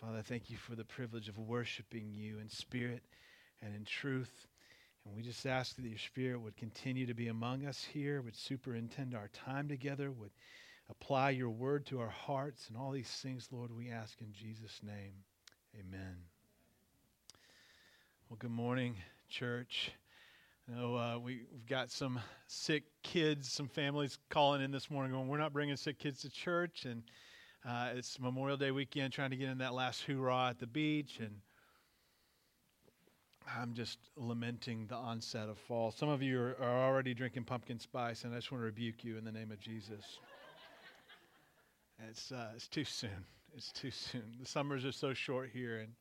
Father, thank you for the privilege of worshiping you in spirit and in truth. And we just ask that your spirit would continue to be among us here, would superintend our time together, would apply your word to our hearts, and all these things, Lord, we ask in Jesus' name. Amen. Well, good morning, church. I know uh, we, have got some sick kids, some families calling in this morning going, We're not bringing sick kids to church. And uh, it's Memorial Day weekend, trying to get in that last hoorah at the beach, and I'm just lamenting the onset of fall. Some of you are, are already drinking pumpkin spice, and I just want to rebuke you in the name of Jesus. it's, uh, it's too soon. It's too soon. The summers are so short here, and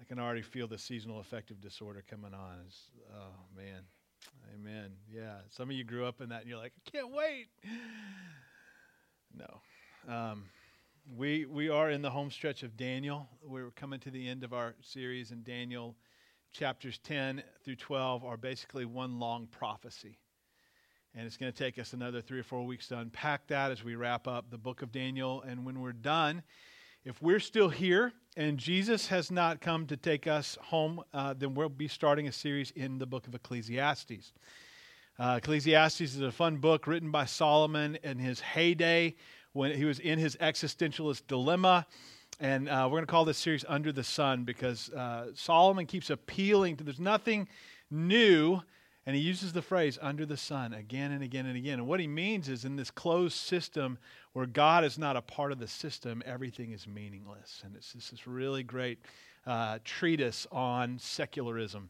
I can already feel the seasonal affective disorder coming on. It's, oh, man. Amen. Yeah. Some of you grew up in that, and you're like, I can't wait. No. Um, we, we are in the home stretch of Daniel. We're coming to the end of our series in Daniel. Chapters 10 through 12 are basically one long prophecy. And it's going to take us another three or four weeks to unpack that as we wrap up the book of Daniel. And when we're done, if we're still here and Jesus has not come to take us home, uh, then we'll be starting a series in the book of Ecclesiastes. Uh, Ecclesiastes is a fun book written by Solomon in his heyday when he was in his existentialist dilemma. And uh, we're going to call this series Under the Sun because uh, Solomon keeps appealing to there's nothing new. And he uses the phrase under the sun again and again and again. And what he means is in this closed system where God is not a part of the system, everything is meaningless. And it's this really great uh, treatise on secularism.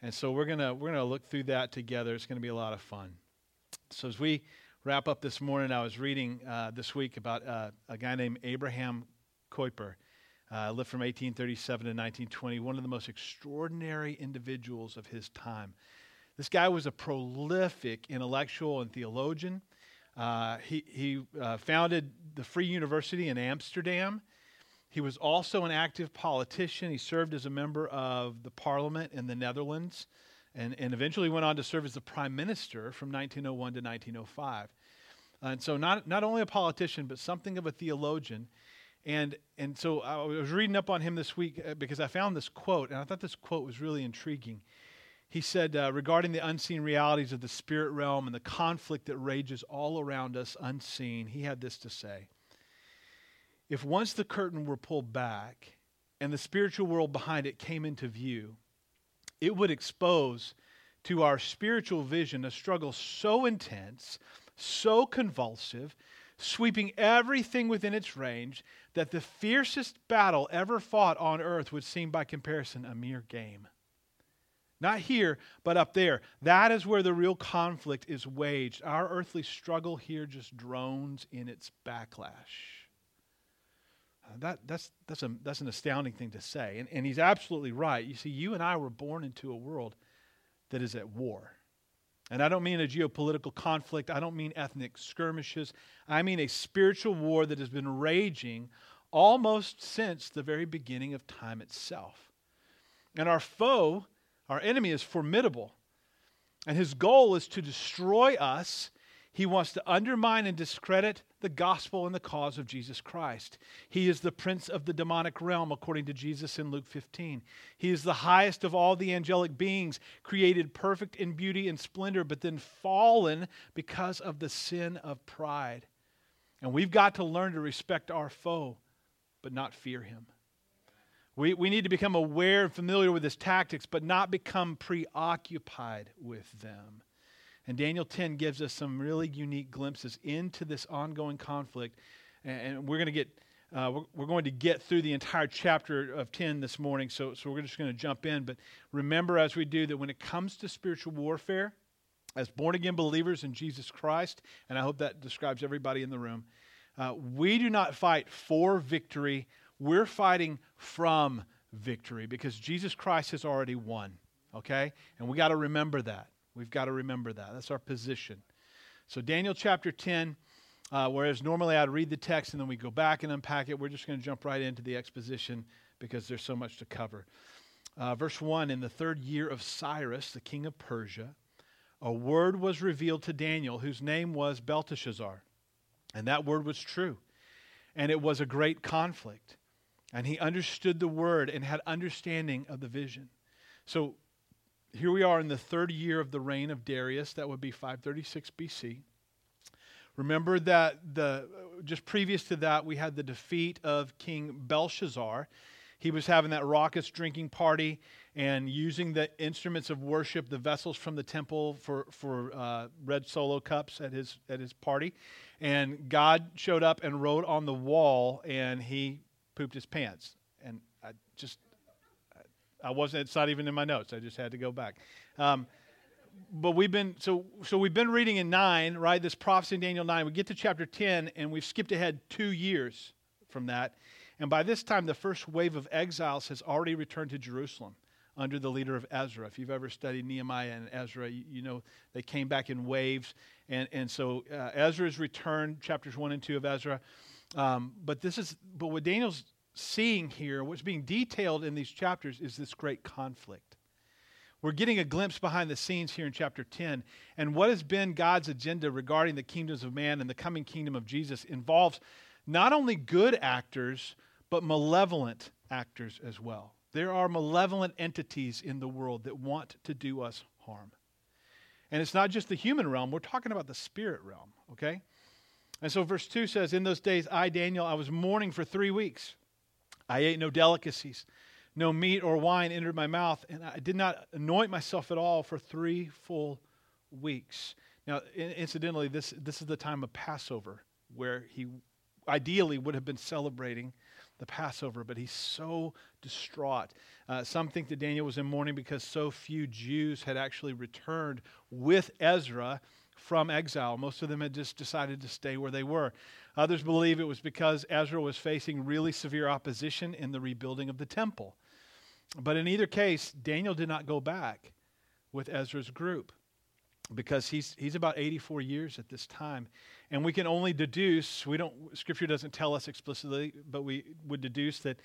And so we're going to we're to look through that together. It's going to be a lot of fun. So as we wrap up this morning, I was reading uh, this week about uh, a guy named Abraham Kuyper. Uh, lived from 1837 to 1920, one of the most extraordinary individuals of his time. This guy was a prolific intellectual and theologian. Uh, he he uh, founded the Free University in Amsterdam. He was also an active politician. He served as a member of the parliament in the Netherlands and, and eventually went on to serve as the prime minister from 1901 to 1905. And so, not, not only a politician, but something of a theologian. And, and so, I was reading up on him this week uh, because I found this quote, and I thought this quote was really intriguing. He said, uh, regarding the unseen realities of the spirit realm and the conflict that rages all around us unseen, he had this to say If once the curtain were pulled back and the spiritual world behind it came into view, it would expose to our spiritual vision a struggle so intense, so convulsive, sweeping everything within its range, that the fiercest battle ever fought on earth would seem by comparison a mere game. Not here, but up there. That is where the real conflict is waged. Our earthly struggle here just drones in its backlash. Uh, that, that's, that's, a, that's an astounding thing to say. And, and he's absolutely right. You see, you and I were born into a world that is at war. And I don't mean a geopolitical conflict, I don't mean ethnic skirmishes. I mean a spiritual war that has been raging almost since the very beginning of time itself. And our foe, our enemy, is formidable. And his goal is to destroy us he wants to undermine and discredit the gospel and the cause of Jesus Christ. He is the prince of the demonic realm, according to Jesus in Luke 15. He is the highest of all the angelic beings, created perfect in beauty and splendor, but then fallen because of the sin of pride. And we've got to learn to respect our foe, but not fear him. We, we need to become aware and familiar with his tactics, but not become preoccupied with them. And Daniel 10 gives us some really unique glimpses into this ongoing conflict. And we're going to get uh, we're, going to get through the entire chapter of 10 this morning, so, so we're just going to jump in. But remember, as we do, that when it comes to spiritual warfare, as born again believers in Jesus Christ, and I hope that describes everybody in the room, uh, we do not fight for victory, we're fighting from victory because Jesus Christ has already won, okay? And we got to remember that. We've got to remember that. That's our position. So, Daniel chapter 10, uh, whereas normally I'd read the text and then we go back and unpack it, we're just going to jump right into the exposition because there's so much to cover. Uh, verse 1 In the third year of Cyrus, the king of Persia, a word was revealed to Daniel, whose name was Belteshazzar. And that word was true. And it was a great conflict. And he understood the word and had understanding of the vision. So here we are in the third year of the reign of Darius. That would be 536 BC. Remember that the just previous to that, we had the defeat of King Belshazzar. He was having that raucous drinking party and using the instruments of worship, the vessels from the temple for for uh, red solo cups at his at his party. And God showed up and wrote on the wall, and he pooped his pants. And I just I wasn't. It's not even in my notes. I just had to go back. Um, but we've been so so we've been reading in nine, right? This prophecy in Daniel nine. We get to chapter ten, and we've skipped ahead two years from that. And by this time, the first wave of exiles has already returned to Jerusalem under the leader of Ezra. If you've ever studied Nehemiah and Ezra, you, you know they came back in waves. And, and so uh, Ezra's returned, chapters 1 and 2 of Ezra. Um, but this is, but what Daniel's seeing here, what's being detailed in these chapters, is this great conflict. We're getting a glimpse behind the scenes here in chapter 10. And what has been God's agenda regarding the kingdoms of man and the coming kingdom of Jesus involves not only good actors, but malevolent actors as well. There are malevolent entities in the world that want to do us harm. And it's not just the human realm, we're talking about the spirit realm, okay? And so verse 2 says, In those days, I, Daniel, I was mourning for three weeks. I ate no delicacies, no meat or wine entered my mouth, and I did not anoint myself at all for three full weeks. Now, incidentally, this, this is the time of Passover where he ideally would have been celebrating the Passover, but he's so distraught. Uh, some think that Daniel was in mourning because so few Jews had actually returned with Ezra from exile. Most of them had just decided to stay where they were. Others believe it was because Ezra was facing really severe opposition in the rebuilding of the temple. But in either case, Daniel did not go back with Ezra's group because he's, he's about 84 years at this time. And we can only deduce, we don't, scripture doesn't tell us explicitly, but we would deduce that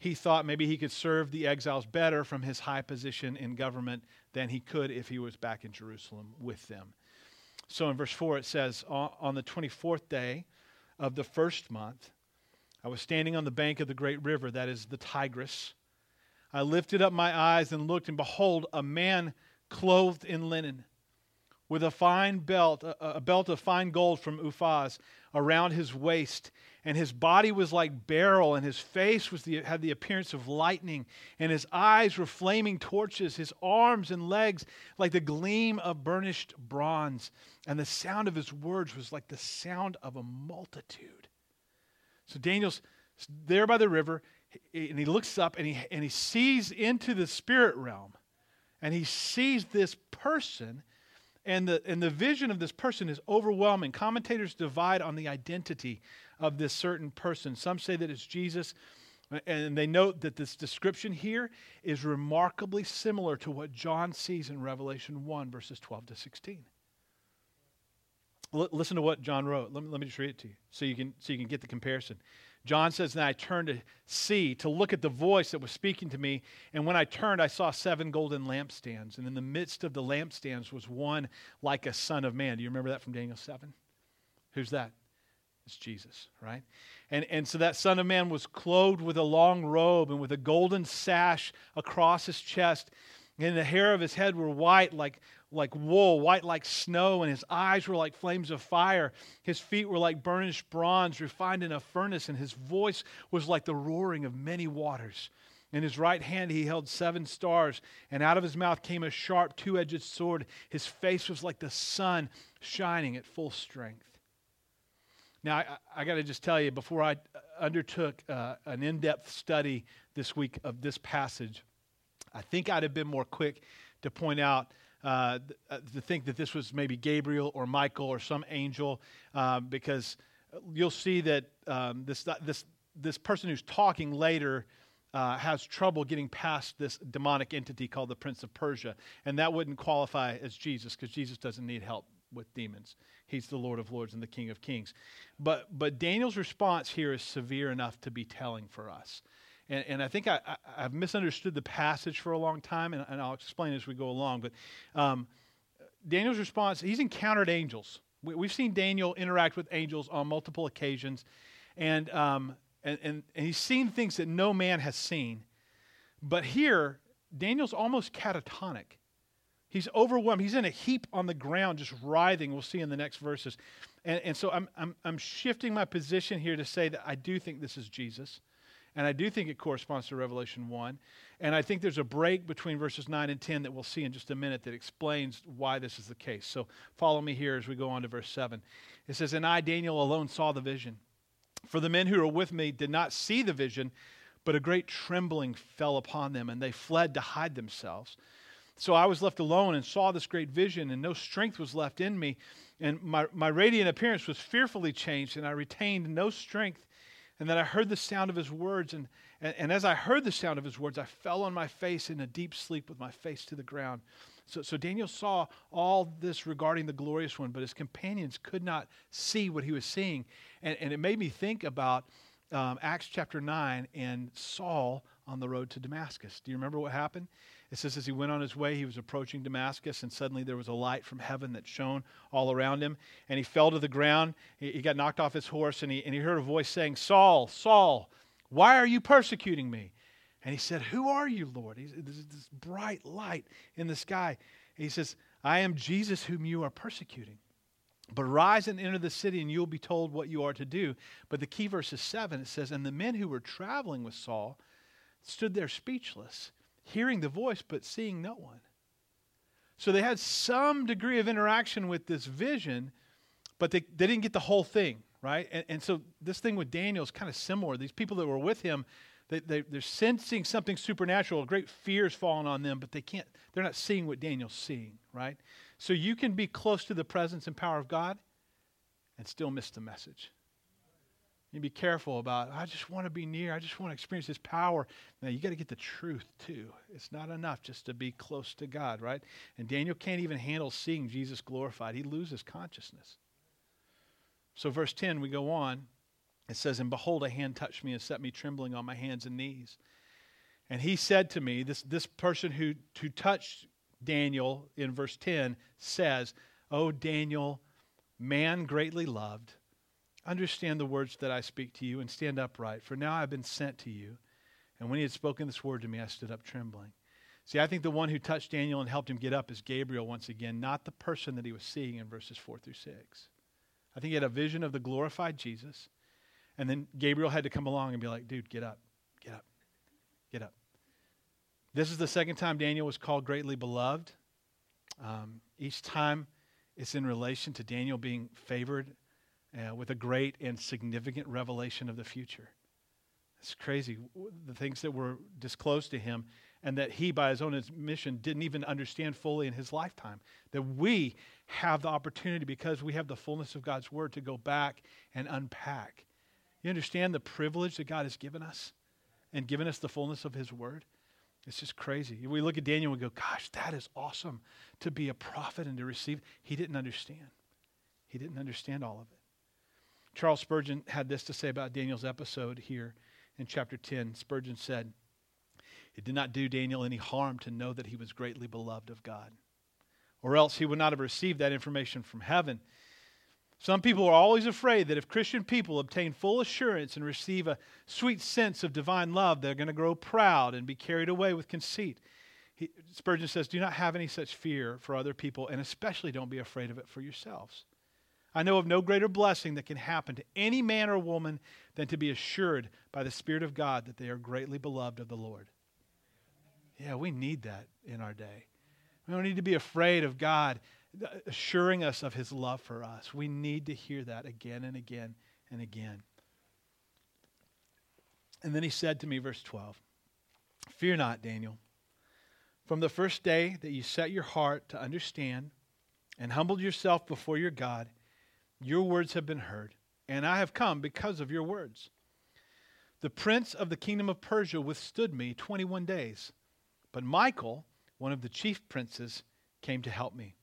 he thought maybe he could serve the exiles better from his high position in government than he could if he was back in Jerusalem with them. So in verse 4, it says, On the 24th day of the first month, I was standing on the bank of the great river, that is the Tigris. I lifted up my eyes and looked, and behold, a man clothed in linen, with a fine belt, a, belt of fine gold from Uphaz around his waist, and his body was like beryl, and his face was the, had the appearance of lightning, and his eyes were flaming torches, his arms and legs like the gleam of burnished bronze, and the sound of his words was like the sound of a multitude. So Daniel's there by the river, and he looks up and he, and he sees into the spirit realm, and he sees this person and the, and the vision of this person is overwhelming. Commentators divide on the identity of this certain person. Some say that it's Jesus, and they note that this description here is remarkably similar to what John sees in Revelation 1, verses 12 to 16. L- listen to what John wrote. Let me, let me just read it to you so you, can, so you can get the comparison. John says, Then I turned to see, to look at the voice that was speaking to me. And when I turned, I saw seven golden lampstands. And in the midst of the lampstands was one like a son of man. Do you remember that from Daniel 7? Who's that? It's Jesus, right? And, and so that Son of Man was clothed with a long robe and with a golden sash across his chest. And the hair of his head were white like, like wool, white like snow, and his eyes were like flames of fire. His feet were like burnished bronze refined in a furnace, and his voice was like the roaring of many waters. In his right hand he held seven stars, and out of his mouth came a sharp two edged sword. His face was like the sun shining at full strength. Now, I, I got to just tell you, before I undertook uh, an in depth study this week of this passage, I think I'd have been more quick to point out uh, uh, to think that this was maybe Gabriel or Michael or some angel, uh, because you'll see that um, this, this, this person who's talking later uh, has trouble getting past this demonic entity called the Prince of Persia. And that wouldn't qualify as Jesus because Jesus doesn't need help with demons. He's the Lord of Lords and the King of Kings. But, but Daniel's response here is severe enough to be telling for us. And, and I think I, I, have misunderstood the passage for a long time, and, and I'll explain as we go along. But um, Daniel's response, he's encountered angels. We, have seen Daniel interact with angels on multiple occasions. And, um, And, and, and he's seen things that no man has seen. But here, Daniel's almost catatonic. He's overwhelmed. He's in a heap on the ground, just writhing. We'll see in the next verses. And, and so I'm, I'm, I'm shifting my position here to say that I do think this is Jesus. And I do think it corresponds to Revelation 1. And I think there's a break between verses 9 and 10 that we'll see in just a minute that explains why this is the case. So follow me here as we go on to verse 7. It says, And I, Daniel, alone saw the vision. For the men who were with me did not see the vision, but a great trembling fell upon them, and they fled to hide themselves. So I was left alone and saw this great vision, and no strength was left in me. And my, my radiant appearance was fearfully changed, and I retained no strength. And then I heard the sound of his words, and, and, and as I heard the sound of his words, I fell on my face in a deep sleep with my face to the ground. So, so Daniel saw all this regarding the glorious one, but his companions could not see what he was seeing. And, and it made me think about um, Acts chapter 9 and Saul on the road to Damascus. Do you remember what happened? It says, as he went on his way, he was approaching Damascus, and suddenly there was a light from heaven that shone all around him. And he fell to the ground. He, he got knocked off his horse, and he, and he heard a voice saying, Saul, Saul, why are you persecuting me? And he said, Who are you, Lord? He's, this bright light in the sky. And he says, I am Jesus whom you are persecuting. But rise and enter the city, and you'll be told what you are to do. But the key verse is 7. It says, And the men who were traveling with Saul stood there speechless, hearing the voice, but seeing no one. So they had some degree of interaction with this vision, but they, they didn't get the whole thing, right? And, and so this thing with Daniel is kind of similar. These people that were with him, they, they, they're sensing something supernatural. A great fear is falling on them, but they can't, they're not seeing what Daniel's seeing, right? So you can be close to the presence and power of God and still miss the message. You be careful about, I just want to be near, I just want to experience his power. Now you got to get the truth too. It's not enough just to be close to God, right? And Daniel can't even handle seeing Jesus glorified. He loses consciousness. So verse 10, we go on. It says, And behold, a hand touched me and set me trembling on my hands and knees. And he said to me, this, this person who, who touched Daniel in verse 10 says, O Daniel, man greatly loved, understand the words that I speak to you and stand upright, for now I have been sent to you. And when he had spoken this word to me, I stood up trembling. See, I think the one who touched Daniel and helped him get up is Gabriel once again, not the person that he was seeing in verses 4 through 6. I think he had a vision of the glorified Jesus. And then Gabriel had to come along and be like, dude, get up, get up, get up. This is the second time Daniel was called greatly beloved. Um, each time it's in relation to Daniel being favored uh, with a great and significant revelation of the future. It's crazy. The things that were disclosed to him and that he, by his own admission, didn't even understand fully in his lifetime. That we have the opportunity, because we have the fullness of God's word, to go back and unpack. You understand the privilege that God has given us and given us the fullness of his word? It's just crazy. We look at Daniel and go, gosh, that is awesome to be a prophet and to receive. He didn't understand. He didn't understand all of it. Charles Spurgeon had this to say about Daniel's episode here in chapter 10. Spurgeon said, It did not do Daniel any harm to know that he was greatly beloved of God, or else he would not have received that information from heaven some people are always afraid that if Christian people obtain full assurance and receive a sweet sense of divine love, they're going to grow proud and be carried away with conceit. He, Spurgeon says, Do not have any such fear for other people, and especially don't be afraid of it for yourselves. I know of no greater blessing that can happen to any man or woman than to be assured by the Spirit of God that they are greatly beloved of the Lord. Yeah, we need that in our day. We don't need to be afraid of God assuring us of his love for us. We need to hear that again and again and again. And then he said to me, verse 12, Fear not, Daniel. From the first day that you set your heart to understand and humbled yourself before your God, your words have been heard, and I have come because of your words. The prince of the kingdom of Persia withstood me 21 days, but Michael, one of the chief princes, came to help me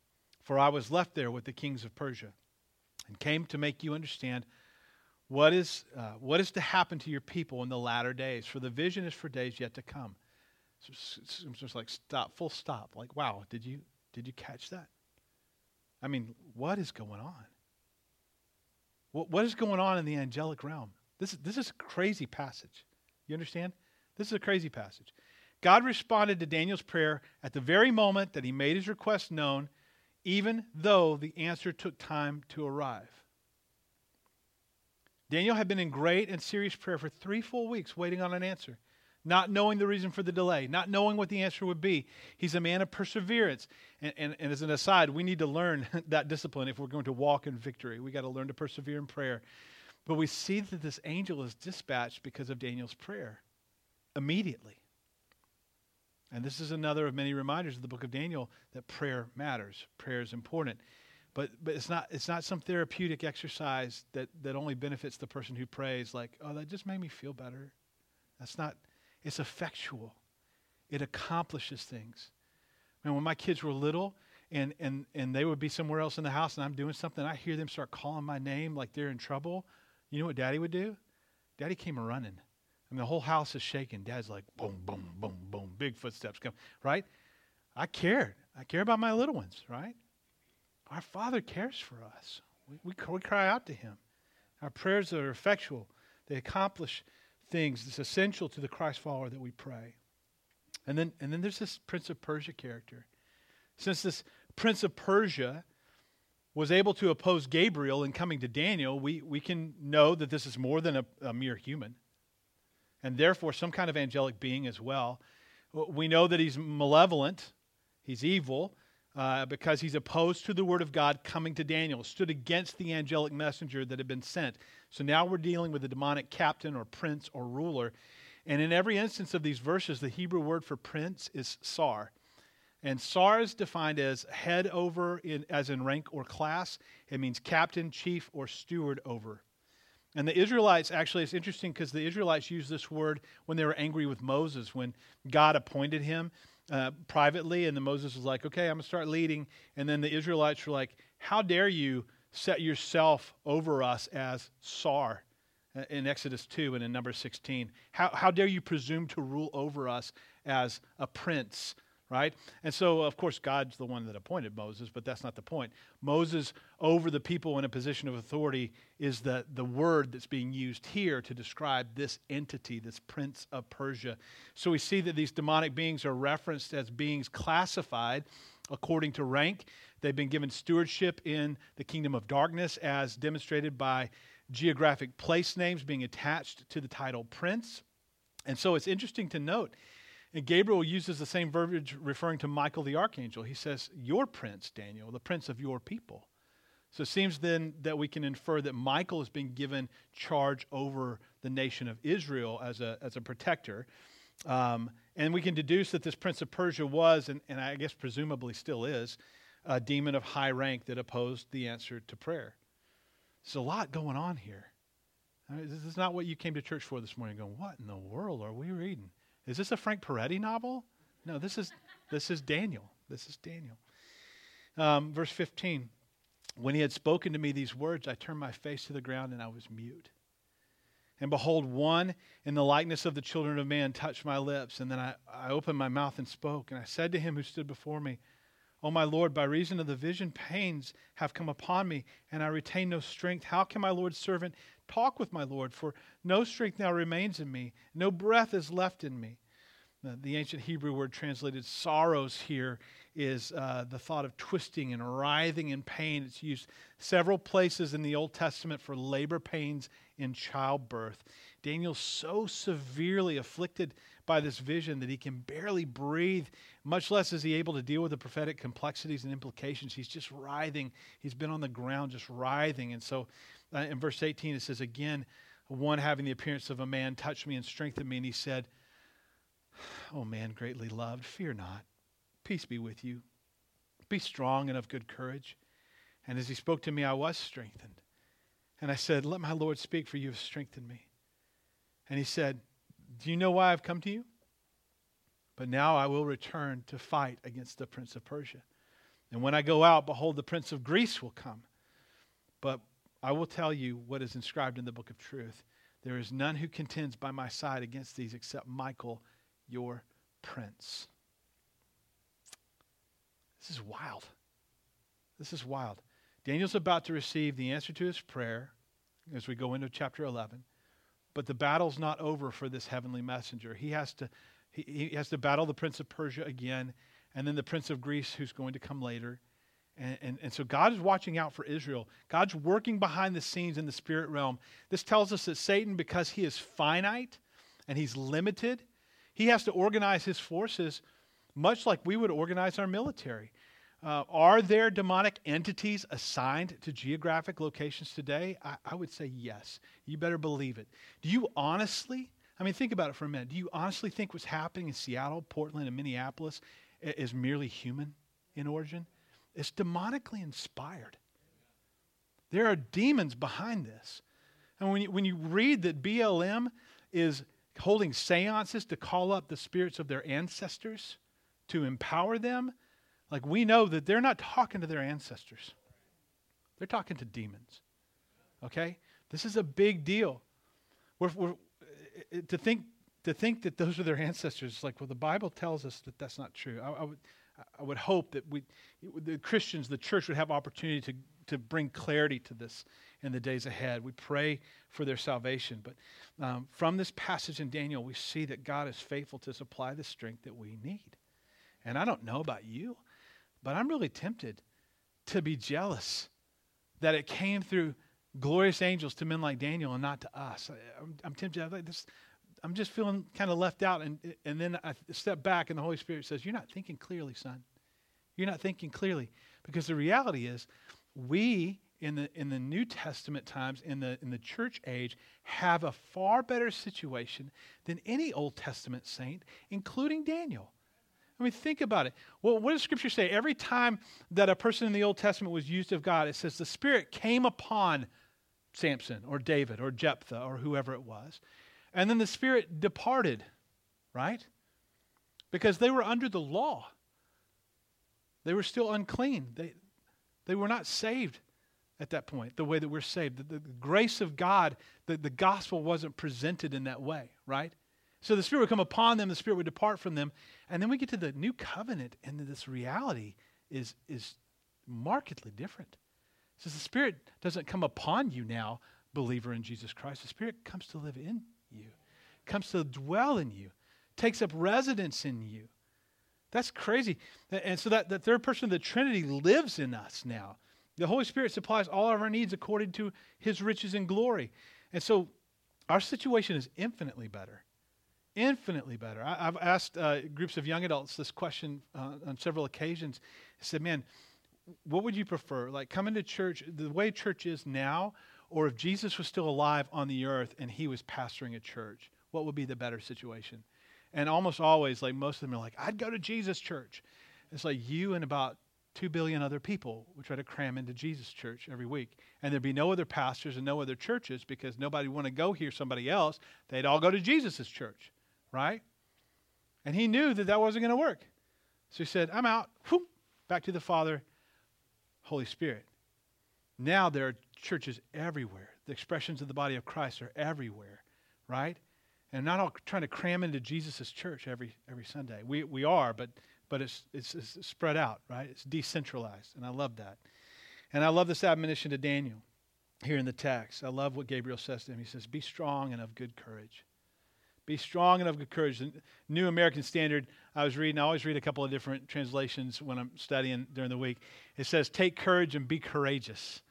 for I was left there with the kings of Persia, and came to make you understand what is, uh, what is to happen to your people in the latter days. For the vision is for days yet to come. Just, it's just like stop, full stop. Like, wow, did you did you catch that? I mean, what is going on? What, what is going on in the angelic realm? This, this is a crazy passage. You understand? This is a crazy passage. God responded to Daniel's prayer at the very moment that he made his request known, even though the answer took time to arrive. Daniel had been in great and serious prayer for three full weeks, waiting on an answer, not knowing the reason for the delay, not knowing what the answer would be. He's a man of perseverance. And, and, and as an aside, we need to learn that discipline if we're going to walk in victory. We got to learn to persevere in prayer. But we see that this angel is dispatched because of Daniel's prayer immediately. And this is another of many reminders of the book of Daniel that prayer matters. Prayer is important. But, but it's, not, it's not some therapeutic exercise that, that only benefits the person who prays, like, oh, that just made me feel better. That's not, it's effectual. It accomplishes things. And when my kids were little and, and, and they would be somewhere else in the house and I'm doing something, I hear them start calling my name like they're in trouble. You know what daddy would do? Daddy came running. And the whole house is shaking. Dad's like, boom, boom, boom, boom, big footsteps come, right? I cared. I care about my little ones, right? Our Father cares for us. We, we, we cry out to Him. Our prayers are effectual, they accomplish things. It's essential to the Christ follower that we pray. And then, and then there's this Prince of Persia character. Since this Prince of Persia was able to oppose Gabriel in coming to Daniel, we, we can know that this is more than a, a mere human, and therefore some kind of angelic being as well. We know that he's malevolent, he's evil, uh, because he's opposed to the word of God coming to Daniel, stood against the angelic messenger that had been sent. So now we're dealing with a demonic captain or prince or ruler. And in every instance of these verses, the Hebrew word for prince is sar. And sar is defined as head over, in, as in rank or class. It means captain, chief, or steward over. And the Israelites, actually, it's interesting because the Israelites used this word when they were angry with Moses, when God appointed him uh, privately, and then Moses was like, okay, I'm going to start leading. And then the Israelites were like, how dare you set yourself over us as Sar uh, in Exodus 2 and in number 16? How, how dare you presume to rule over us as a prince? Right? And so, of course, God's the one that appointed Moses, but that's not the point. Moses, over the people in a position of authority, is the, the word that's being used here to describe this entity, this prince of Persia. So we see that these demonic beings are referenced as beings classified according to rank. They've been given stewardship in the kingdom of darkness, as demonstrated by geographic place names being attached to the title prince. And so it's interesting to note and Gabriel uses the same verbiage referring to Michael the archangel. He says, Your prince, Daniel, the prince of your people. So it seems then that we can infer that Michael has been given charge over the nation of Israel as a, as a protector. Um, and we can deduce that this prince of Persia was, and, and I guess presumably still is, a demon of high rank that opposed the answer to prayer. There's a lot going on here. I mean, this is not what you came to church for this morning, going, What in the world are we reading? Is this a Frank Peretti novel? No, this is this is Daniel. This is Daniel. Um, verse 15. When he had spoken to me these words, I turned my face to the ground and I was mute. And behold, one in the likeness of the children of man touched my lips. And then I, I opened my mouth and spoke. And I said to him who stood before me, O my Lord, by reason of the vision, pains have come upon me, and I retain no strength. How can my Lord's servant talk with my Lord? For no strength now remains in me, no breath is left in me. The ancient Hebrew word translated sorrows here is uh, the thought of twisting and writhing in pain. It's used several places in the Old Testament for labor pains in childbirth. Daniel's so severely afflicted by this vision that he can barely breathe, much less is he able to deal with the prophetic complexities and implications. He's just writhing. He's been on the ground just writhing. And so uh, in verse 18, it says, Again, one having the appearance of a man touched me and strengthened me, and he said, Oh man, greatly loved, fear not. Peace be with you. Be strong and of good courage. And as he spoke to me, I was strengthened. And I said, Let my Lord speak, for you have strengthened me. And he said, Do you know why I've come to you? But now I will return to fight against the prince of Persia. And when I go out, behold, the prince of Greece will come. But I will tell you what is inscribed in the book of truth. There is none who contends by my side against these except Michael, your prince. This is wild. This is wild. Daniel's about to receive the answer to his prayer as we go into chapter 11 but the battle's not over for this heavenly messenger. He has to, he, he has to battle the prince of Persia again, and then the prince of Greece, who's going to come later. And, and, and, so God is watching out for Israel. God's working behind the scenes in the spirit realm. This tells us that Satan, because he is finite and he's limited, he has to organize his forces much like we would organize our military. Uh, are there demonic entities assigned to geographic locations today? I, I would say yes. You better believe it. Do you honestly, I mean, think about it for a minute. Do you honestly think what's happening in Seattle, Portland, and Minneapolis is merely human in origin? It's demonically inspired. There are demons behind this. And when you, when you read that BLM is holding seances to call up the spirits of their ancestors to empower them, like we know that they're not talking to their ancestors, they're talking to demons. Okay? This is a big deal. We're, we're, uh, to, think, to think that those are their ancestors, like, well, the Bible tells us that that's not true. I, I would, I would hope that we, the Christians, the church, would have opportunity to, to bring clarity to this in the days ahead. We pray for their salvation. But um, from this passage in Daniel, we see that God is faithful to supply the strength that we need. And I don't know about you, but I'm really tempted to be jealous that it came through glorious angels to men like Daniel and not to us. I, am I'm tempted. I'm, like this, I'm just feeling kind of left out. And, and then I step back, and the Holy Spirit says, You're not thinking clearly, son. You're not thinking clearly. Because the reality is, we in the, in the New Testament times, in the, in the church age, have a far better situation than any Old Testament saint, including Daniel. I mean, think about it. Well, what does Scripture say? Every time that a person in the Old Testament was used of God, it says the Spirit came upon Samson or David or Jephthah or whoever it was. And then the Spirit departed, right? Because they were under the law. They were still unclean. They, they were not saved at that point, the way that we're saved. The, the, the grace of God, the, the gospel wasn't presented in that way, right? So the Spirit would come upon them, the Spirit would depart from them. And then we get to the new covenant, and this reality is, is markedly different. It says the Spirit doesn't come upon you now, believer in Jesus Christ. The Spirit comes to live in comes to dwell in you, takes up residence in you. That's crazy. And so that, that third person of the Trinity lives in us now. The Holy Spirit supplies all of our needs according to his riches and glory. And so our situation is infinitely better infinitely better. I, have asked uh, groups of young adults this question uh, on several occasions. I said, man, what would you prefer? Like coming to church the way church is now, or if Jesus was still alive on the earth and he was pastoring a church, what would be the better situation? And almost always, like most of them are like, I'd go to Jesus church. It's like you and about two billion other people would try to cram into Jesus church every week. And there'd be no other pastors and no other churches because nobody would want to go hear somebody else. They'd all go to Jesus' church right? And he knew that that wasn't going to work. So he said, I'm out. Whoop, back to the Father, Holy Spirit. Now there are churches everywhere. The expressions of the body of Christ are everywhere, right? And not all trying to cram into Jesus' church every, every Sunday. We, we are, but, but it's, it's, it's spread out, right? It's decentralized. And I love that. And I love this admonition to Daniel here in the text. I love what Gabriel says to him. He says, Be strong and of good courage. Be strong and of good courage. The New American Standard, I was reading, I always read a couple of different translations when I'm studying during the week. It says, Take courage and be courageous.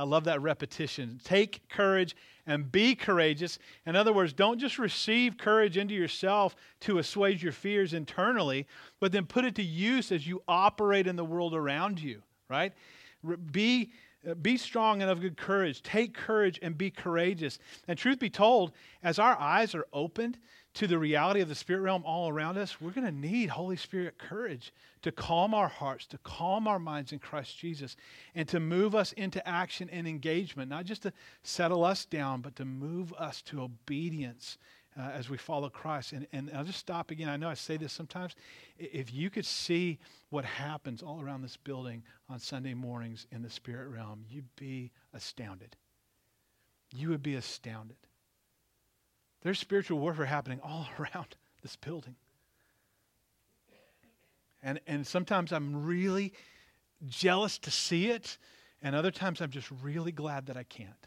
I love that repetition. Take courage and be courageous. In other words, don't just receive courage into yourself to assuage your fears internally, but then put it to use as you operate in the world around you, right? Be uh, be strong and of good courage. Take courage and be courageous. And truth be told, as our eyes are opened to the reality of the spirit realm all around us, we're going to need Holy Spirit courage to calm our hearts, to calm our minds in Christ Jesus, and to move us into action and engagement, not just to settle us down, but to move us to obedience uh, as we follow Christ. And, and I'll just stop again. I know I say this sometimes. If you could see what happens all around this building on Sunday mornings in the spirit realm, you'd be astounded. You would be astounded. There's spiritual warfare happening all around this building. And, and sometimes I'm really jealous to see it, and other times I'm just really glad that I can't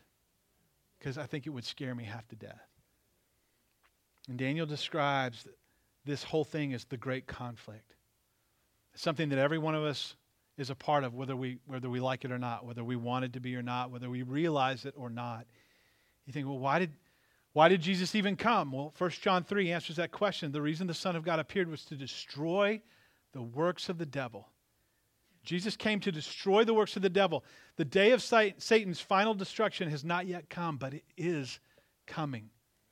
because I think it would scare me half to death. And Daniel describes this whole thing as the great conflict. something that every one of us is a part of, whether we, whether we like it or not, whether we want it to be or not, whether we realize it or not. You think, well, why did, why did Jesus even come? Well, 1 John 3 answers that question. The reason the Son of God appeared was to destroy the works of the devil. Jesus came to destroy the works of the devil. The day of Satan's final destruction has not yet come, but it is coming.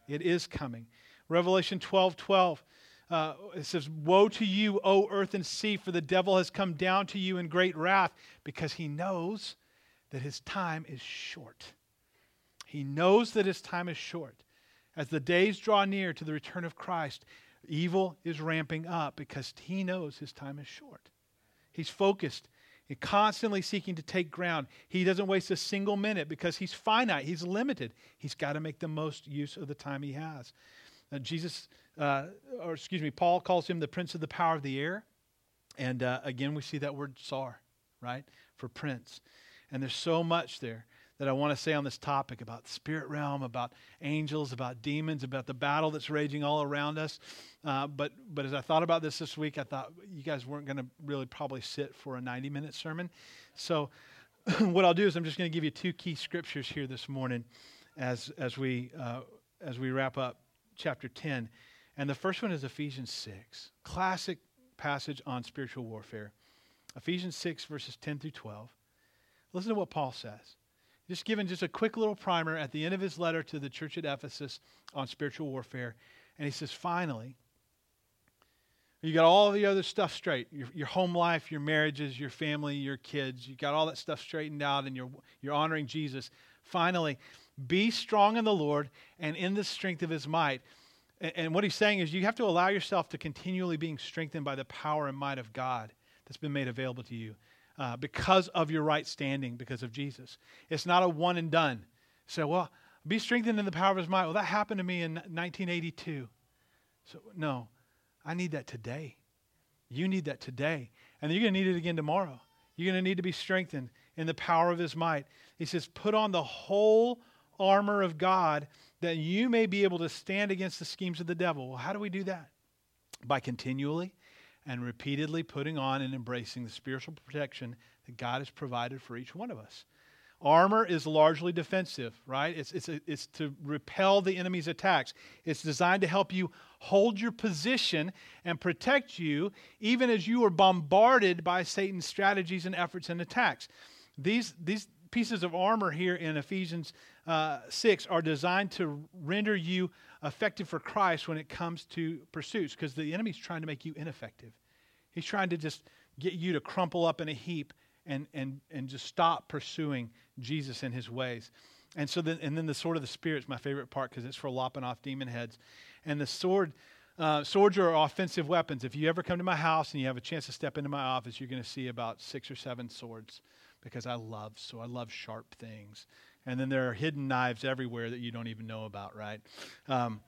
It is coming. Revelation 12 12 uh, it says, Woe to you, O earth and sea, for the devil has come down to you in great wrath because he knows that his time is short. He knows that his time is short. As the days draw near to the return of Christ, evil is ramping up because he knows his time is short. He's focused and constantly seeking to take ground. He doesn't waste a single minute because he's finite, he's limited. He's got to make the most use of the time he has. Uh, Jesus, uh, or excuse me, Paul calls him the prince of the power of the air. And uh, again, we see that word sar, right, for prince. And there's so much there that I want to say on this topic about spirit realm, about angels, about demons, about the battle that's raging all around us. Uh, but, but as I thought about this this week, I thought you guys weren't going to really probably sit for a 90 minute sermon. So, what I'll do is I'm just going to give you two key scriptures here this morning as, as, we, uh, as we wrap up chapter 10. And the first one is Ephesians 6, classic passage on spiritual warfare. Ephesians 6, verses 10 through 12. Listen to what Paul says. Just giving just a quick little primer at the end of his letter to the church at Ephesus on spiritual warfare. And he says, finally, you got all the other stuff straight your, your home life, your marriages, your family, your kids. You got all that stuff straightened out and you're, you're honoring Jesus. Finally, be strong in the Lord and in the strength of his might. And, and what he's saying is you have to allow yourself to continually being strengthened by the power and might of God that's been made available to you uh, because of your right standing, because of Jesus. It's not a one and done. So, well, be strengthened in the power of his might. Well, that happened to me in 1982. So, no, I need that today. You need that today. And you're going to need it again tomorrow. You're going to need to be strengthened in the power of his might. He says, put on the whole armor of God that you may be able to stand against the schemes of the devil. Well, how do we do that? By continually and repeatedly putting on and embracing the spiritual protection that God has provided for each one of us. Armor is largely defensive, right? It's, it's, it's to repel the enemy's attacks. It's designed to help you hold your position and protect you even as you are bombarded by Satan's strategies and efforts and attacks. These, these pieces of armor here in Ephesians uh, 6 are designed to render you effective for Christ when it comes to pursuits because the enemy's trying to make you ineffective. He's trying to just get you to crumple up in a heap and, and, and just stop pursuing Jesus and his ways. And so then, and then the sword of the spirit is my favorite part because it's for lopping off demon heads. And the sword, uh, swords are offensive weapons. If you ever come to my house and you have a chance to step into my office, you're going to see about six or seven swords because I love so I love sharp things. And then there are hidden knives everywhere that you don't even know about, right? Um,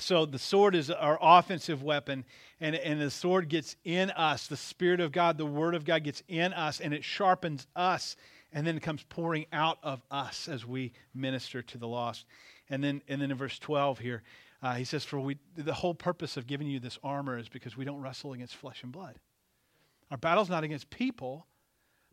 so the sword is our offensive weapon, and, and the sword gets in us. The Spirit of God, the Word of God gets in us, and it sharpens us, and then it comes pouring out of us as we minister to the lost. And then, and then in verse 12 here, uh, he says, For we, the whole purpose of giving you this armor is because we don't wrestle against flesh and blood. Our battle's not against people,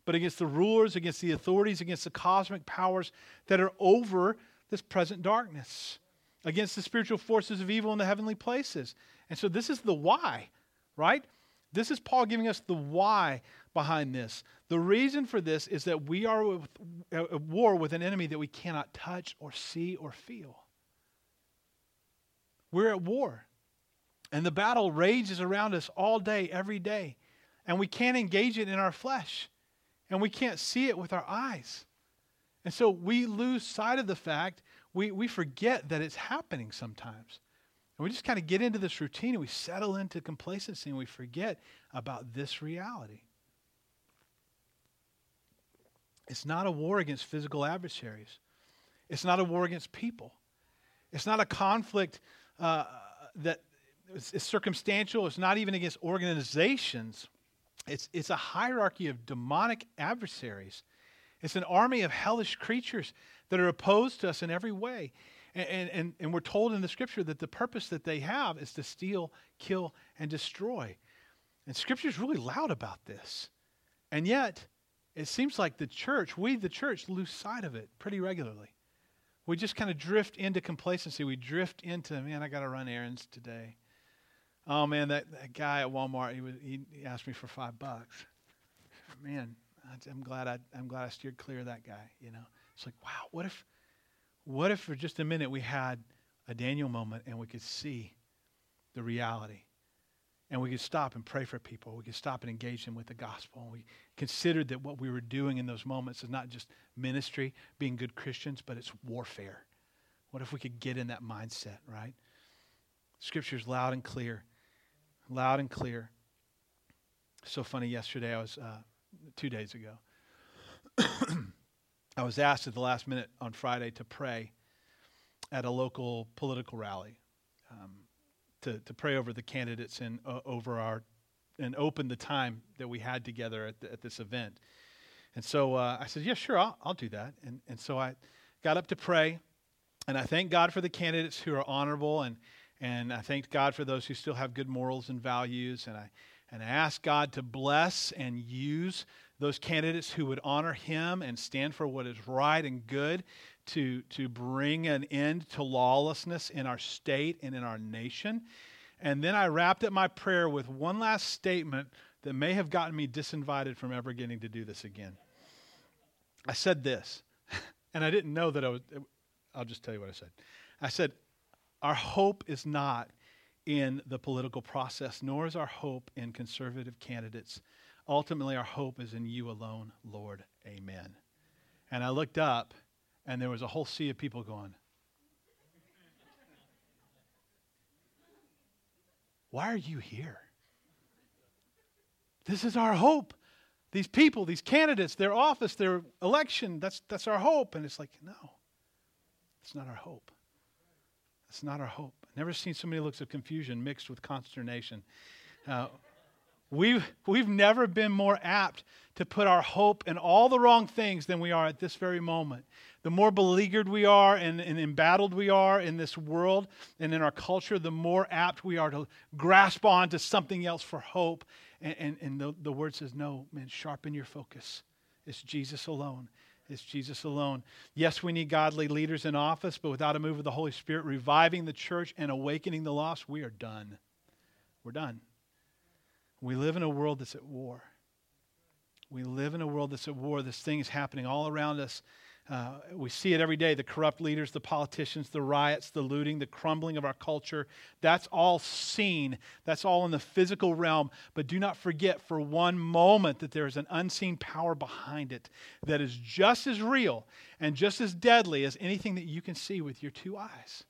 but against the rulers, against the authorities, against the cosmic powers that are over this present darkness, against the spiritual forces of evil in the heavenly places. And so this is the why, right? This is Paul giving us the why behind this. The reason for this is that we are at war with an enemy that we cannot touch or see or feel. We're at war. And the battle rages around us all day, every day. And we can't engage it in our flesh and we can't see it with our eyes. And so we lose sight of the fact, we, we forget that it's happening sometimes. And we just kind of get into this routine and we settle into complacency and we forget about this reality. It's not a war against physical adversaries. It's not a war against people. It's not a conflict uh, that is circumstantial. It's not even against organizations. It's, it's a hierarchy of demonic adversaries. It's an army of hellish creatures that are opposed to us in every way. And, and, and we're told in the scripture that the purpose that they have is to steal, kill, and destroy. And scripture is really loud about this. And yet, it seems like the church, we the church, lose sight of it pretty regularly. We just kind of drift into complacency. We drift into, man, I got to run errands today. Oh man, that, that guy at Walmart, he, was, he, he asked me for five bucks. Man, I'm glad I, I'm glad I steered clear of that guy. You know, it's like, wow, what if, what if for just a minute we had a Daniel moment and we could see the reality and we could stop and pray for people. We could stop and engage them with the gospel. And we considered that what we were doing in those moments is not just ministry, being good Christians, but it's warfare. What if we could get in that mindset, right? Scripture's loud and clear. Loud and clear. So funny, yesterday, I was, uh, two days ago, I was asked at the last minute on Friday to pray at a local political rally. Um, to, to pray over the candidates and uh, over our and open the time that we had together at, the, at this event. And so uh, I said, yeah, sure, I'll, I'll do that. And, and so I got up to pray, and I thank God for the candidates who are honorable, and, and I thanked God for those who still have good morals and values. And I, and I asked God to bless and use those candidates who would honor Him and stand for what is right and good to, to bring an end to lawlessness in our state and in our nation. And then I wrapped up my prayer with one last statement that may have gotten me disinvited from ever getting to do this again. I said this, and I didn't know that I was, I'll just tell you what I said. I said, Our hope is not in the political process, nor is our hope in conservative candidates. Ultimately, our hope is in you alone, Lord. Amen. And I looked up and there was a whole sea of people going, Why are you here? This is our hope. These people, these candidates, their office, their election, that's, that's our hope. And it's like, no, it's not our hope. That's not our hope. Never seen so many looks of confusion mixed with consternation. Uh, We've, we've never been more apt to put our hope in all the wrong things than we are at this very moment. The more beleaguered we are and, and embattled we are in this world and in our culture, the more apt we are to grasp on to something else for hope. And, and, and the, the word says, no, man, sharpen your focus. It's Jesus alone. It's Jesus alone. Yes, we need godly leaders in office, but without a move of the Holy Spirit reviving the church and awakening the lost, we are done. We're done. We live in a world that's at war. We live in a world that's at war. This thing is happening all around us. Uh, we see it every day the corrupt leaders, the politicians, the riots, the looting, the crumbling of our culture. That's all seen. That's all in the physical realm. But do not forget for one moment that there is an unseen power behind it that is just as real and just as deadly as anything that you can see with your two eyes.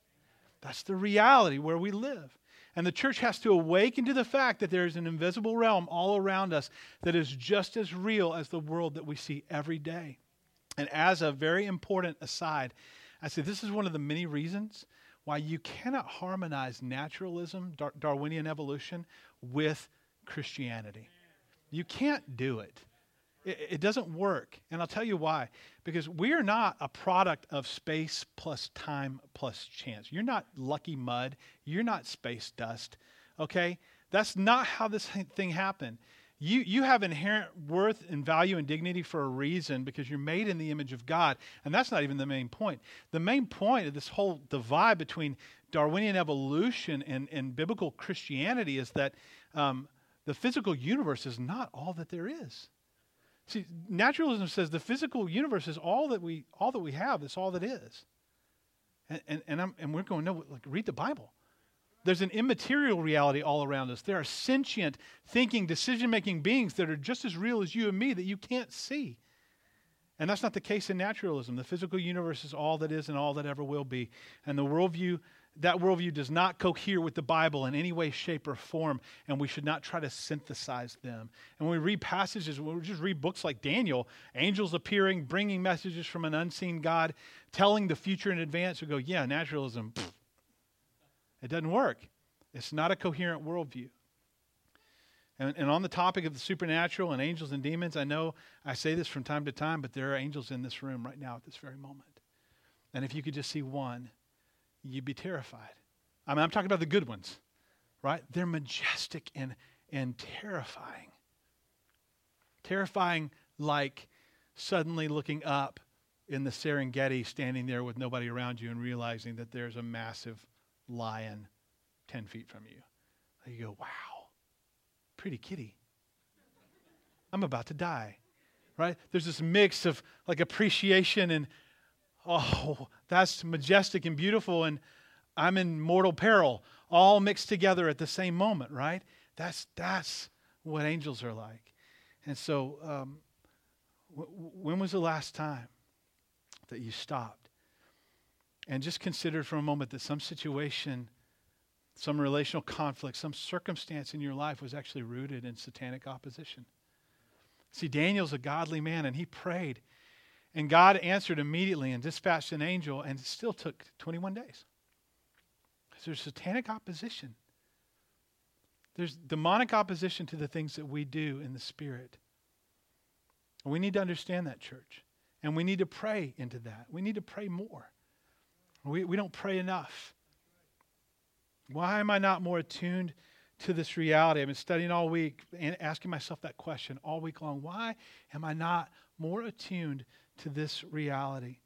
That's the reality where we live. And the church has to awaken to the fact that there is an invisible realm all around us that is just as real as the world that we see every day. And as a very important aside, I say this is one of the many reasons why you cannot harmonize naturalism, Dar- Darwinian evolution, with Christianity. You can't do it. It, it doesn't work. And I'll tell you why. Because we are not a product of space plus time plus chance. You're not lucky mud. You're not space dust. Okay? That's not how this thing happened. You, you have inherent worth and value and dignity for a reason because you're made in the image of God. And that's not even the main point. The main point of this whole divide between Darwinian evolution and, and biblical Christianity is that um, the physical universe is not all that there is. See, naturalism says the physical universe is all that we all that we have. It's all that is. And and and, and we're going no. Like read the Bible. There's an immaterial reality all around us. There are sentient, thinking, decision-making beings that are just as real as you and me that you can't see. And that's not the case in naturalism. The physical universe is all that is and all that ever will be. And the worldview that worldview does not cohere with the Bible in any way, shape, or form, and we should not try to synthesize them. And when we read passages, when we just read books like Daniel, angels appearing, bringing messages from an unseen God, telling the future in advance, we go, yeah, naturalism, pfft, it doesn't work. It's not a coherent worldview. And, and on the topic of the supernatural and angels and demons, I know I say this from time to time, but there are angels in this room right now at this very moment. And if you could just see one, you'd be terrified. I mean, I'm talking about the good ones, right? They're majestic and, and terrifying. Terrifying, like suddenly looking up in the Serengeti, standing there with nobody around you and realizing that there's a massive lion 10 feet from you. You go, wow, pretty kitty. I'm about to die, right? There's this mix of like appreciation and, oh, that's majestic and beautiful, and I'm in mortal peril, all mixed together at the same moment, right? That's, that's what angels are like. And so, um, w- when was the last time that you stopped and just consider for a moment that some situation, some relational conflict, some circumstance in your life was actually rooted in satanic opposition? See, Daniel's a godly man, and he prayed. And God answered immediately and dispatched an angel, and it still took 21 days. Because there's satanic opposition. There's demonic opposition to the things that we do in the Spirit. We need to understand that, church. And we need to pray into that. We need to pray more. We, we don't pray enough. Why am I not more attuned to this reality? I've been studying all week and asking myself that question all week long. Why am I not more attuned to this reality?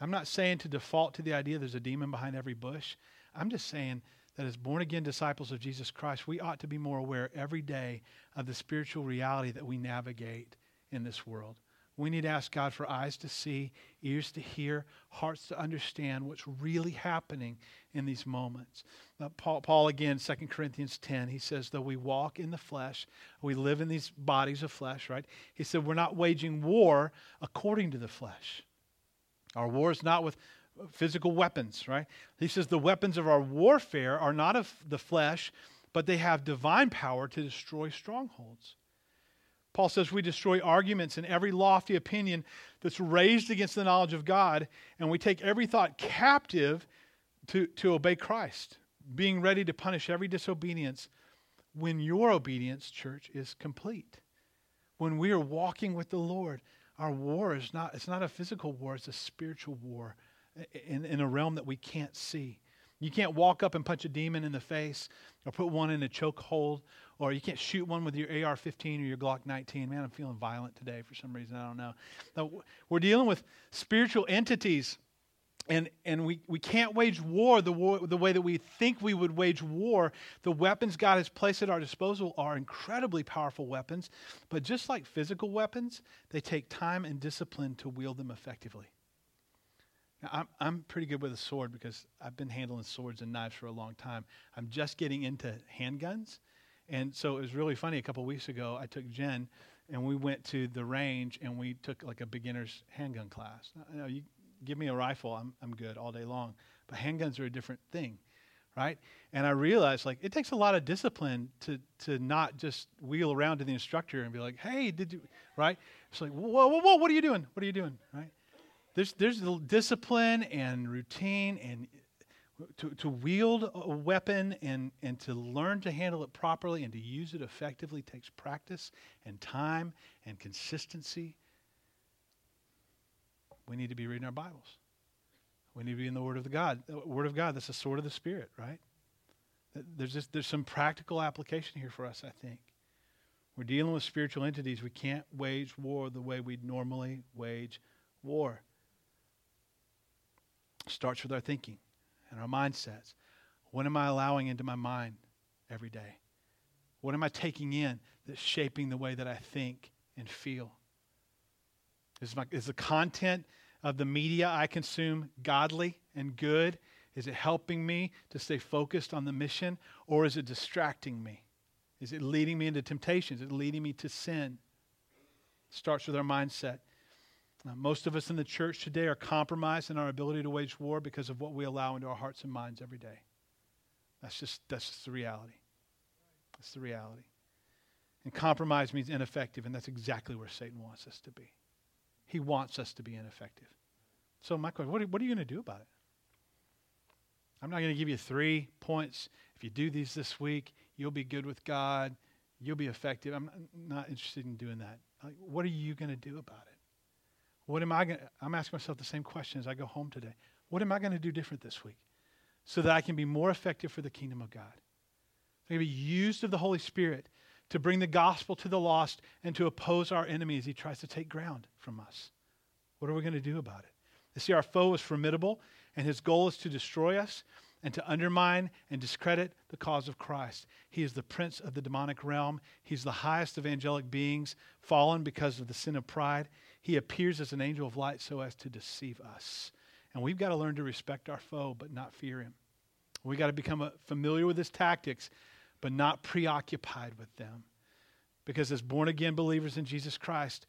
I'm not saying to default to the idea there's a demon behind every bush. I'm just saying that as born again disciples of Jesus Christ, we ought to be more aware every day of the spiritual reality that we navigate in this world. We need to ask God for eyes to see, ears to hear, hearts to understand what's really happening in these moments. Uh, Paul, Paul, again, 2 Corinthians 10, he says, though we walk in the flesh, we live in these bodies of flesh, right? He said, we're not waging war according to the flesh. Our war is not with physical weapons, right? He says the weapons of our warfare are not of the flesh, but they have divine power to destroy strongholds. Paul says we destroy arguments and every lofty opinion that's raised against the knowledge of God, and we take every thought captive to, to obey Christ, being ready to punish every disobedience when your obedience, church, is complete. When we are walking with the Lord, our war is not, it's not a physical war, it's a spiritual war in, in a realm that we can't see. You can't walk up and punch a demon in the face or put one in a chokehold or you can't shoot one with your AR 15 or your Glock 19. Man, I'm feeling violent today for some reason. I don't know. Now, we're dealing with spiritual entities and, and we, we can't wage war the, war the way that we think we would wage war. The weapons God has placed at our disposal are incredibly powerful weapons, but just like physical weapons, they take time and discipline to wield them effectively. I'm, I'm pretty good with a sword because I've been handling swords and knives for a long time. I'm just getting into handguns. And so it was really funny. A couple weeks ago, I took Jen and we went to the range and we took like a beginner's handgun class. Now, you, give me a rifle, I'm, I'm good all day long. But handguns are a different thing, right? And I realized like it takes a lot of discipline to, to not just wheel around to the instructor and be like, hey, did you, right? It's like, whoa, whoa, whoa, what are you doing? What are you doing, right? There's, there's the discipline and routine and to, to wield a weapon and, and to learn to handle it properly and to use it effectively takes practice and time and consistency we need to be reading our Bibles. We need to be in the Word of the God. The Word of God, that's the sword of the Spirit, right? There's just there's some practical application here for us, I think. We're dealing with spiritual entities. We can't wage war the way we normally wage war. Starts with our thinking and our mindsets. What am I allowing into my mind every day? What am I taking in that's shaping the way that I think and feel? Is, my, is the content of the media I consume godly and good? Is it helping me to stay focused on the mission, or is it distracting me? Is it leading me into temptation? Is it leading me to sin? It starts with our mindset. Now, most of us in the church today are compromised in our ability to wage war because of what we allow into our hearts and minds every day. That's just, that's just the reality. That's the reality. And compromise means ineffective, and that's exactly where Satan wants us to be. He wants us to be ineffective. So, my question what are, what are you going to do about it? I'm not going to give you three points. If you do these this week, you'll be good with God. You'll be effective. I'm not interested in doing that. Like, what are you going to do about it? What am I going to? I'm asking myself the same question as I go home today. What am I going to do different this week so that I can be more effective for the kingdom of God? I'm going to be used of the Holy Spirit to bring the gospel to the lost and to oppose our enemy as he tries to take ground from us. What are we going to do about it? You see, our foe is formidable, and his goal is to destroy us and to undermine and discredit the cause of Christ. He is the prince of the demonic realm. He's the highest of angelic beings, fallen because of the sin of pride. He appears as an angel of light so as to deceive us. And we've got to learn to respect our foe, but not fear him. We've got to become uh, familiar with his tactics, but not preoccupied with them. Because as born again believers in Jesus Christ,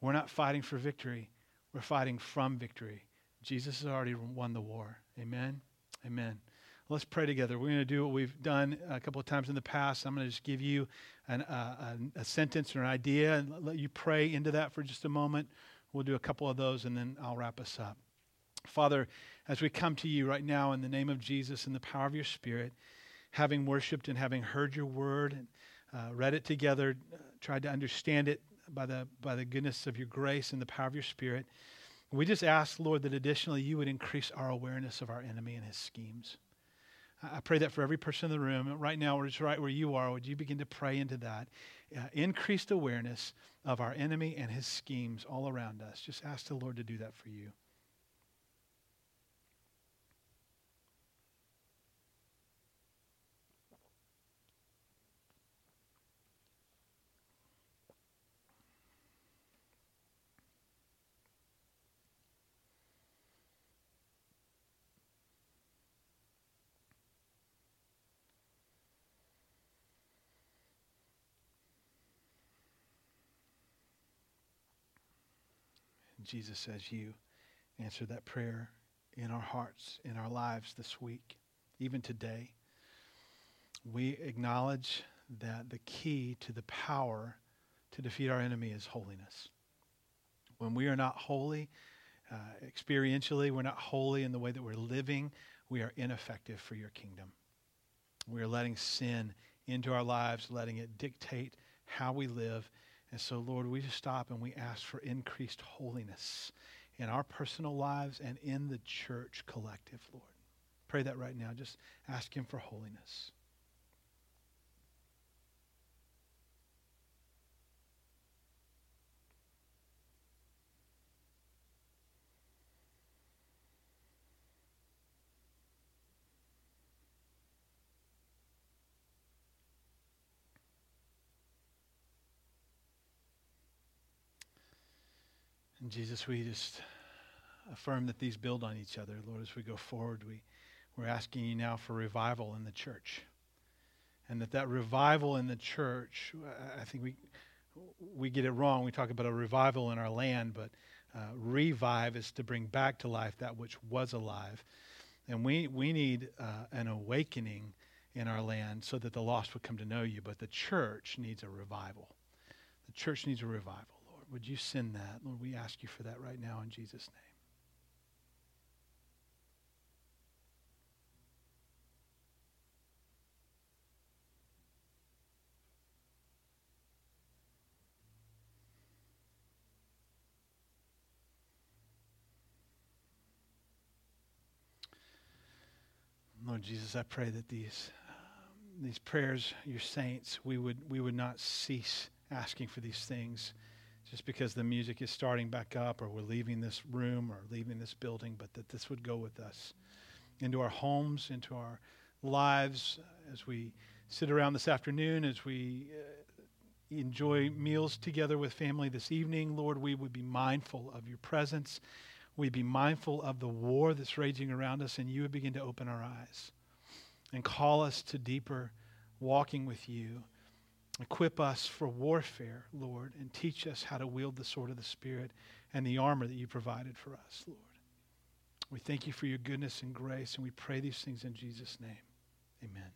we're not fighting for victory, we're fighting from victory. Jesus has already won the war. Amen. Amen. Let's pray together. We're going to do what we've done a couple of times in the past. I'm going to just give you an, uh, a, a sentence or an idea and let you pray into that for just a moment. We'll do a couple of those and then I'll wrap us up. Father, as we come to you right now in the name of Jesus and the power of your Spirit, having worshiped and having heard your word and uh, read it together, uh, tried to understand it by the, by the goodness of your grace and the power of your Spirit, we just ask, Lord, that additionally you would increase our awareness of our enemy and his schemes. I pray that for every person in the room, right now, or just right where you are, would you begin to pray into that? Uh, increased awareness of our enemy and his schemes all around us. Just ask the Lord to do that for you. Jesus says you answer that prayer in our hearts, in our lives this week, even today. We acknowledge that the key to the power to defeat our enemy is holiness. When we are not holy, uh, experientially, we're not holy in the way that we're living, we are ineffective for your kingdom. We are letting sin into our lives, letting it dictate how we live and so, Lord, we just stop and we ask for increased holiness in our personal lives and in the church collective, Lord. Pray that right now. Just ask Him for holiness. Jesus, we just affirm that these build on each other. Lord, as we go forward, we, we're asking you now for revival in the church. And that that revival in the church, I think we, we get it wrong. We talk about a revival in our land, but uh, revive is to bring back to life that which was alive. And we, we need uh, an awakening in our land so that the lost would come to know you. But the church needs a revival. The church needs a revival. Would you send that? Lord, we ask you for that right now in Jesus' name. Lord Jesus, I pray that these um, these prayers, your saints, we would we would not cease asking for these things just because the music is starting back up or we're leaving this room or leaving this building, but that this would go with us into our homes, into our lives as we sit around this afternoon, as we uh, enjoy meals together with family this evening. Lord, we would be mindful of your presence. We'd be mindful of the war that's raging around us, and you would begin to open our eyes and call us to deeper walking with you Equip us for warfare, Lord, and teach us how to wield the sword of the Spirit and the armor that you provided for us, Lord. We thank you for your goodness and grace, and we pray these things in Jesus' name. Amen.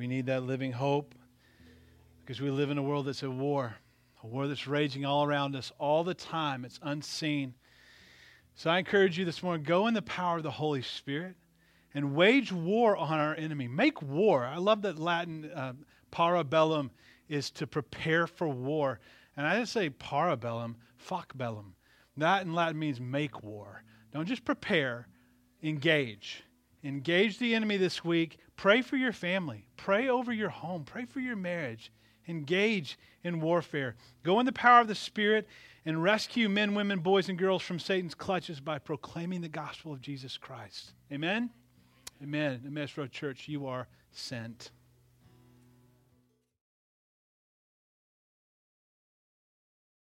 We need that living hope because we live in a world that's at war, a war that's raging all around us all the time. It's unseen. So I encourage you this morning go in the power of the Holy Spirit and wage war on our enemy. Make war. I love that Latin uh, parabellum is to prepare for war. And I didn't say parabellum, fac bellum. That in Latin means make war. Don't just prepare, engage. Engage the enemy this week. Pray for your family. Pray over your home. Pray for your marriage. Engage in warfare. Go in the power of the Spirit and rescue men, women, boys, and girls from Satan's clutches by proclaiming the gospel of Jesus Christ. Amen? Amen. Amen. Emmaus Road Church, you are sent.